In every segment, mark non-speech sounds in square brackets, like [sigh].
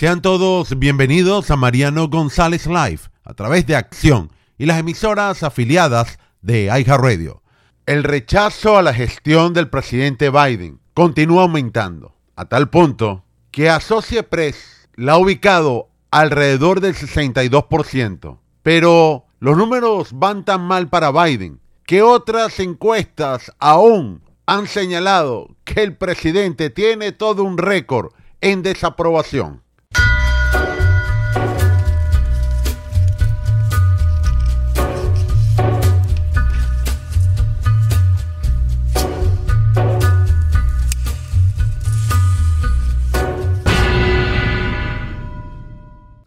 Sean todos bienvenidos a Mariano González Live a través de Acción y las emisoras afiliadas de iHeartRadio. El rechazo a la gestión del presidente Biden continúa aumentando, a tal punto que Associate Press la ha ubicado alrededor del 62%. Pero los números van tan mal para Biden que otras encuestas aún han señalado que el presidente tiene todo un récord en desaprobación.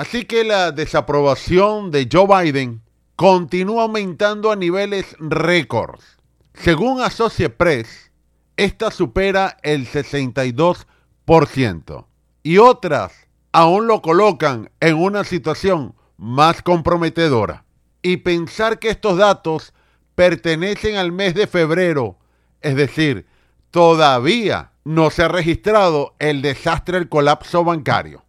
Así que la desaprobación de Joe Biden continúa aumentando a niveles récords. Según Associate Press, esta supera el 62% y otras aún lo colocan en una situación más comprometedora. Y pensar que estos datos pertenecen al mes de febrero, es decir, todavía no se ha registrado el desastre del colapso bancario.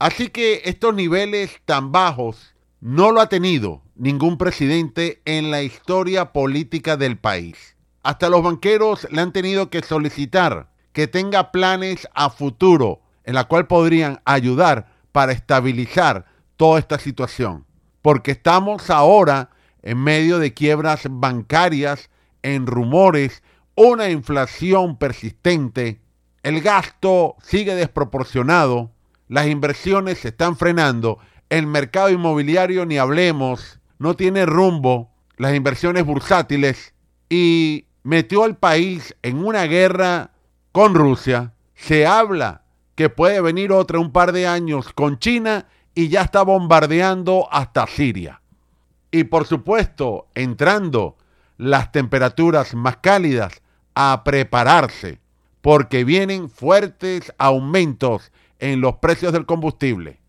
Así que estos niveles tan bajos no lo ha tenido ningún presidente en la historia política del país. Hasta los banqueros le han tenido que solicitar que tenga planes a futuro en la cual podrían ayudar para estabilizar toda esta situación. Porque estamos ahora en medio de quiebras bancarias, en rumores, una inflación persistente, el gasto sigue desproporcionado las inversiones se están frenando, el mercado inmobiliario ni hablemos, no tiene rumbo, las inversiones bursátiles y metió al país en una guerra con Rusia. Se habla que puede venir otra un par de años con China y ya está bombardeando hasta Siria. Y por supuesto, entrando las temperaturas más cálidas a prepararse, porque vienen fuertes aumentos en los precios del combustible.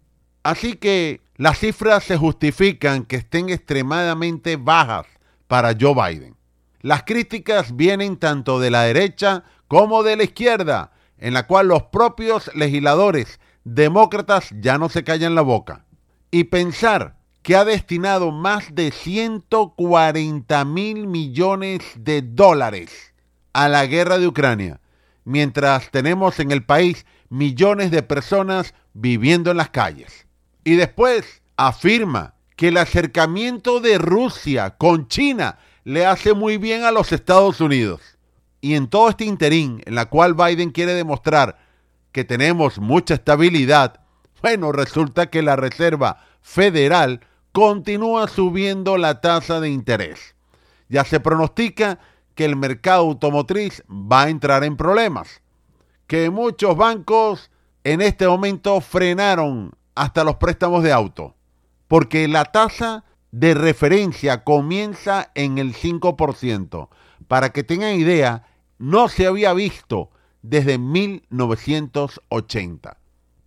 Así que las cifras se justifican que estén extremadamente bajas para Joe Biden. Las críticas vienen tanto de la derecha como de la izquierda, en la cual los propios legisladores demócratas ya no se callan la boca. Y pensar que ha destinado más de 140 mil millones de dólares a la guerra de Ucrania, mientras tenemos en el país millones de personas viviendo en las calles. Y después afirma que el acercamiento de Rusia con China le hace muy bien a los Estados Unidos. Y en todo este interín, en la cual Biden quiere demostrar que tenemos mucha estabilidad, bueno, resulta que la Reserva Federal continúa subiendo la tasa de interés. Ya se pronostica que el mercado automotriz va a entrar en problemas que muchos bancos en este momento frenaron hasta los préstamos de auto, porque la tasa de referencia comienza en el 5%. Para que tengan idea, no se había visto desde 1980.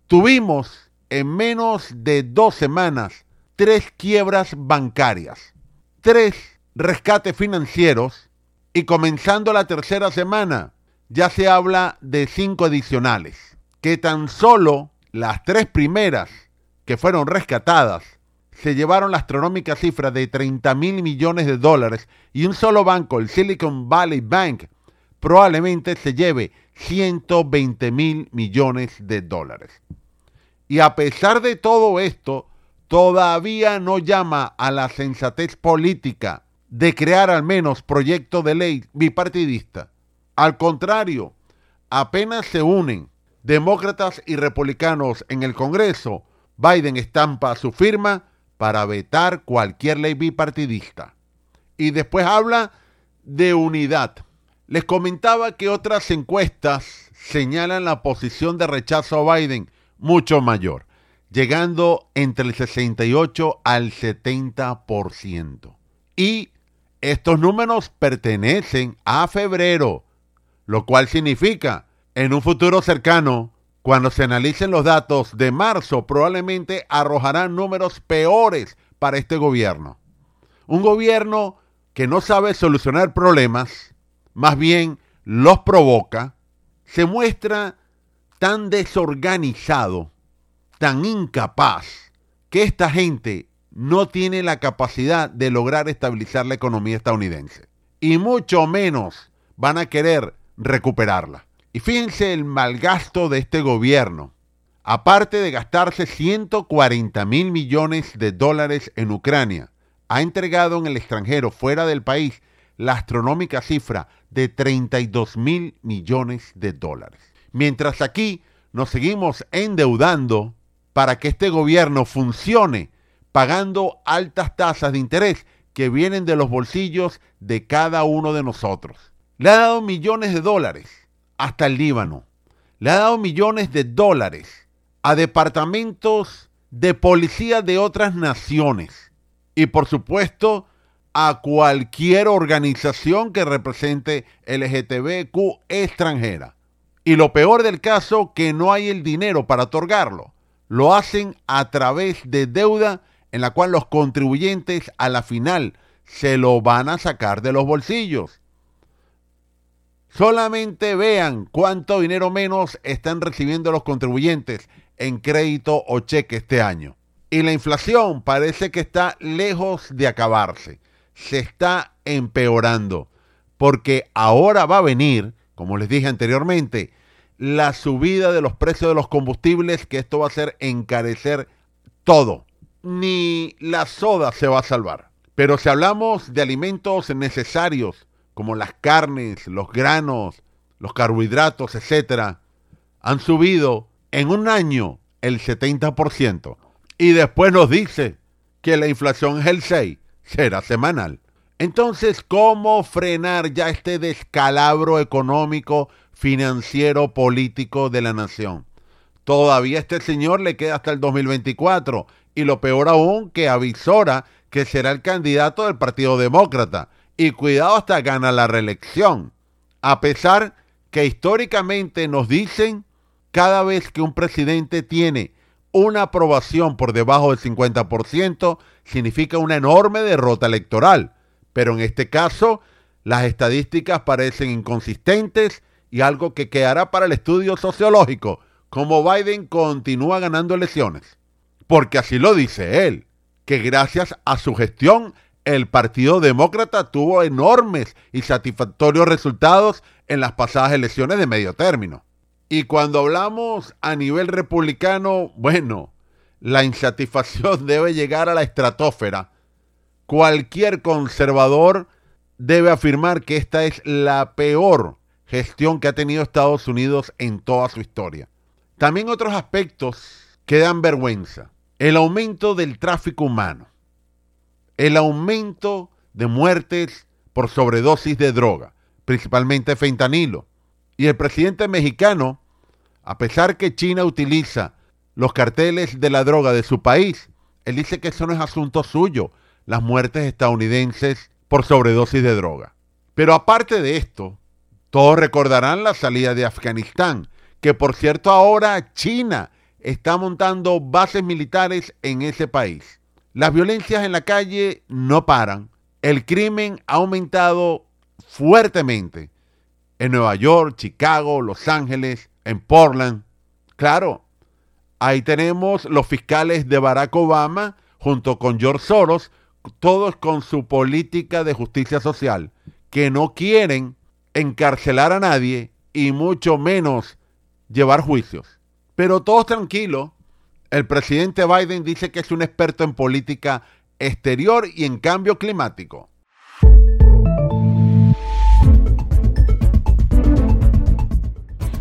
Tuvimos en menos de dos semanas tres quiebras bancarias, tres rescates financieros y comenzando la tercera semana, ya se habla de cinco adicionales, que tan solo las tres primeras que fueron rescatadas se llevaron la astronómica cifra de 30 mil millones de dólares y un solo banco, el Silicon Valley Bank, probablemente se lleve 120 mil millones de dólares. Y a pesar de todo esto, todavía no llama a la sensatez política de crear al menos proyecto de ley bipartidista al contrario, apenas se unen demócratas y republicanos en el Congreso, Biden estampa su firma para vetar cualquier ley bipartidista. Y después habla de unidad. Les comentaba que otras encuestas señalan la posición de rechazo a Biden mucho mayor, llegando entre el 68 al 70%. Y estos números pertenecen a febrero lo cual significa en un futuro cercano, cuando se analicen los datos de marzo, probablemente arrojarán números peores para este gobierno. Un gobierno que no sabe solucionar problemas, más bien los provoca, se muestra tan desorganizado tan incapaz que esta gente no tiene la capacidad de lograr estabilizar la economía estadounidense. Y mucho menos van a querer recuperarla. Y fíjense el mal gasto de este gobierno. Aparte de gastarse 140 mil millones de dólares en Ucrania, ha entregado en el extranjero, fuera del país, la astronómica cifra de 32 mil millones de dólares. Mientras aquí nos seguimos endeudando para que este gobierno funcione pagando altas tasas de interés que vienen de los bolsillos de cada uno de nosotros. Le ha dado millones de dólares hasta el Líbano. Le ha dado millones de dólares a departamentos de policía de otras naciones. Y por supuesto, a cualquier organización que represente LGTBQ extranjera. Y lo peor del caso, que no hay el dinero para otorgarlo. Lo hacen a través de deuda en la cual los contribuyentes a la final se lo van a sacar de los bolsillos. Solamente vean cuánto dinero menos están recibiendo los contribuyentes en crédito o cheque este año. Y la inflación parece que está lejos de acabarse se está empeorando, porque ahora va a venir, como les dije anteriormente, la subida de los precios de los combustibles, que esto va a hacer encarecer todo. Ni la soda se va a salvar. Pero si hablamos de alimentos necesarios, como las carnes, los granos, los carbohidratos, etc., han subido en un año el 70%. Y después nos dice que la inflación es el 6% será semanal. Entonces, ¿cómo frenar ya este descalabro económico, financiero, político de la nación? Todavía este señor le queda hasta el 2024 y lo peor aún que avisora que será el candidato del Partido Demócrata y cuidado hasta gana la reelección. A pesar que históricamente nos dicen cada vez que un presidente tiene una aprobación por debajo del 50% significa una enorme derrota electoral. Pero en este caso, las estadísticas parecen inconsistentes y algo que quedará para el estudio sociológico, como Biden continúa ganando elecciones. Porque así lo dice él, que gracias a su gestión el Partido Demócrata tuvo enormes y satisfactorios resultados en las pasadas elecciones de medio término. Y cuando hablamos a nivel republicano, bueno, la insatisfacción [laughs] debe llegar a la estratosfera. Cualquier conservador debe afirmar que esta es la peor gestión que ha tenido Estados Unidos en toda su historia. También otros aspectos que dan vergüenza. El aumento del tráfico humano. El aumento de muertes por sobredosis de droga, principalmente fentanilo. Y el presidente mexicano, a pesar que China utiliza los carteles de la droga de su país, él dice que eso no es asunto suyo, las muertes estadounidenses por sobredosis de droga. Pero aparte de esto, todos recordarán la salida de Afganistán, que por cierto ahora China está montando bases militares en ese país. Las violencias en la calle no paran. El crimen ha aumentado fuertemente en Nueva York, Chicago, Los Ángeles, en Portland. Claro, ahí tenemos los fiscales de Barack Obama junto con George Soros, todos con su política de justicia social, que no quieren encarcelar a nadie y mucho menos llevar juicios. Pero todos tranquilos, el presidente Biden dice que es un experto en política exterior y en cambio climático.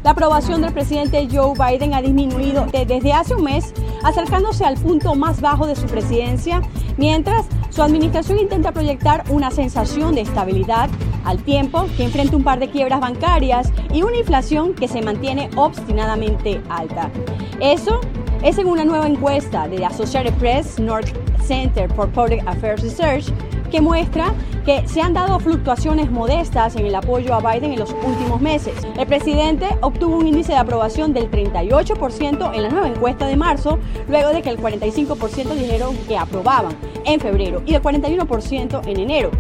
La aprobación del presidente Joe Biden ha disminuido desde hace un mes, acercándose al punto más bajo de su presidencia, mientras su administración intenta proyectar una sensación de estabilidad al tiempo que enfrenta un par de quiebras bancarias y una inflación que se mantiene obstinadamente alta. Eso es en una nueva encuesta de Associated Press North Center for Public Affairs Research que muestra que se han dado fluctuaciones modestas en el apoyo a Biden en los últimos meses. El presidente obtuvo un índice de aprobación del 38% en la nueva encuesta de marzo, luego de que el 45% dijeron que aprobaban en febrero y el 41% en enero.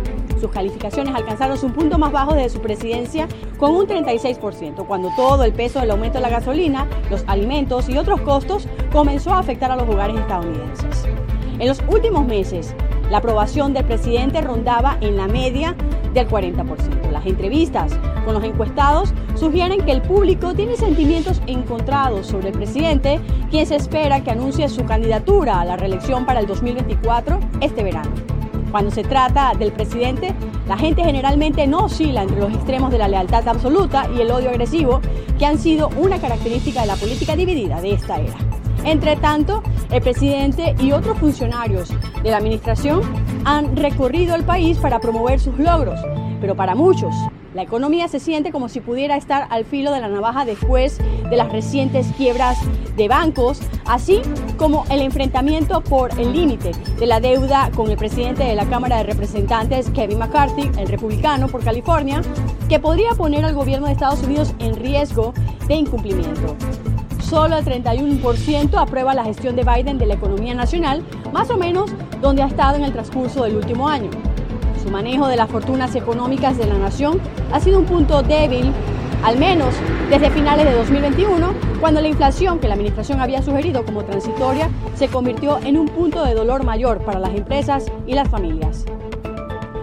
Sus calificaciones alcanzaron su punto más bajo desde su presidencia con un 36%, cuando todo el peso del aumento de la gasolina, los alimentos y otros costos comenzó a afectar a los hogares estadounidenses. En los últimos meses, la aprobación del presidente rondaba en la media del 40%. Las entrevistas con los encuestados sugieren que el público tiene sentimientos encontrados sobre el presidente, quien se espera que anuncie su candidatura a la reelección para el 2024 este verano. Cuando se trata del presidente, la gente generalmente no oscila entre los extremos de la lealtad absoluta y el odio agresivo, que han sido una característica de la política dividida de esta era. Entre tanto, el presidente y otros funcionarios de la administración han recorrido el país para promover sus logros, pero para muchos la economía se siente como si pudiera estar al filo de la navaja después de las recientes quiebras de bancos, así como el enfrentamiento por el límite de la deuda con el presidente de la Cámara de Representantes, Kevin McCarthy, el republicano por California, que podría poner al gobierno de Estados Unidos en riesgo de incumplimiento. Solo el 31% aprueba la gestión de Biden de la economía nacional, más o menos donde ha estado en el transcurso del último año. Su manejo de las fortunas económicas de la nación ha sido un punto débil, al menos desde finales de 2021, cuando la inflación que la administración había sugerido como transitoria se convirtió en un punto de dolor mayor para las empresas y las familias.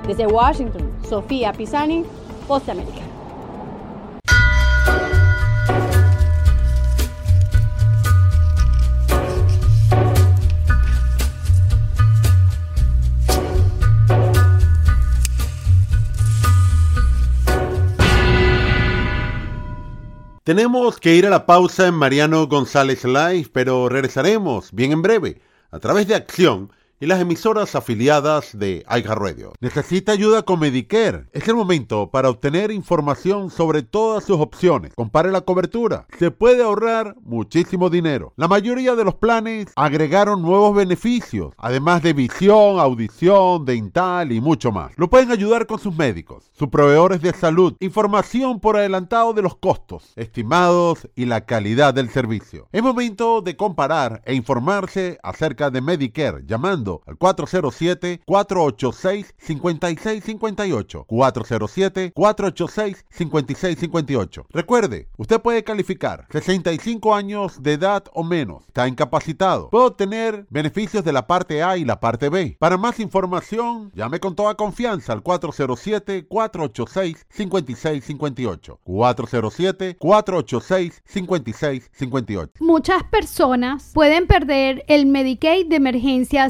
Desde Washington, Sofía Pisani, Post América. Tenemos que ir a la pausa en Mariano González Live, pero regresaremos bien en breve a través de Acción y las emisoras afiliadas de Radio. ¿Necesita ayuda con Medicare? Es el momento para obtener información sobre todas sus opciones. Compare la cobertura. Se puede ahorrar muchísimo dinero. La mayoría de los planes agregaron nuevos beneficios, además de visión, audición, dental y mucho más. Lo pueden ayudar con sus médicos, sus proveedores de salud, información por adelantado de los costos estimados y la calidad del servicio. Es momento de comparar e informarse acerca de Medicare llamando al 407-486-5658. 407-486-5658. Recuerde, usted puede calificar 65 años de edad o menos. Está incapacitado. Puede obtener beneficios de la parte A y la parte B. Para más información, llame con toda confianza al 407-486-5658. 407-486-5658. Muchas personas pueden perder el Medicaid de emergencia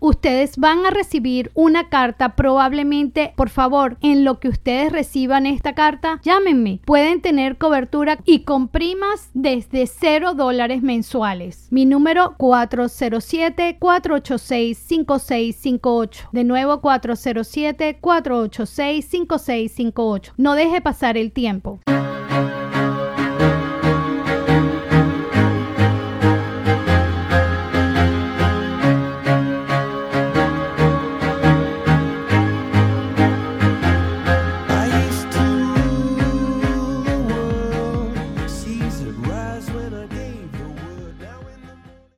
Ustedes van a recibir una carta probablemente, por favor, en lo que ustedes reciban esta carta, llámenme. Pueden tener cobertura y con primas desde 0 dólares mensuales. Mi número 407-486-5658. De nuevo 407-486-5658. No deje pasar el tiempo.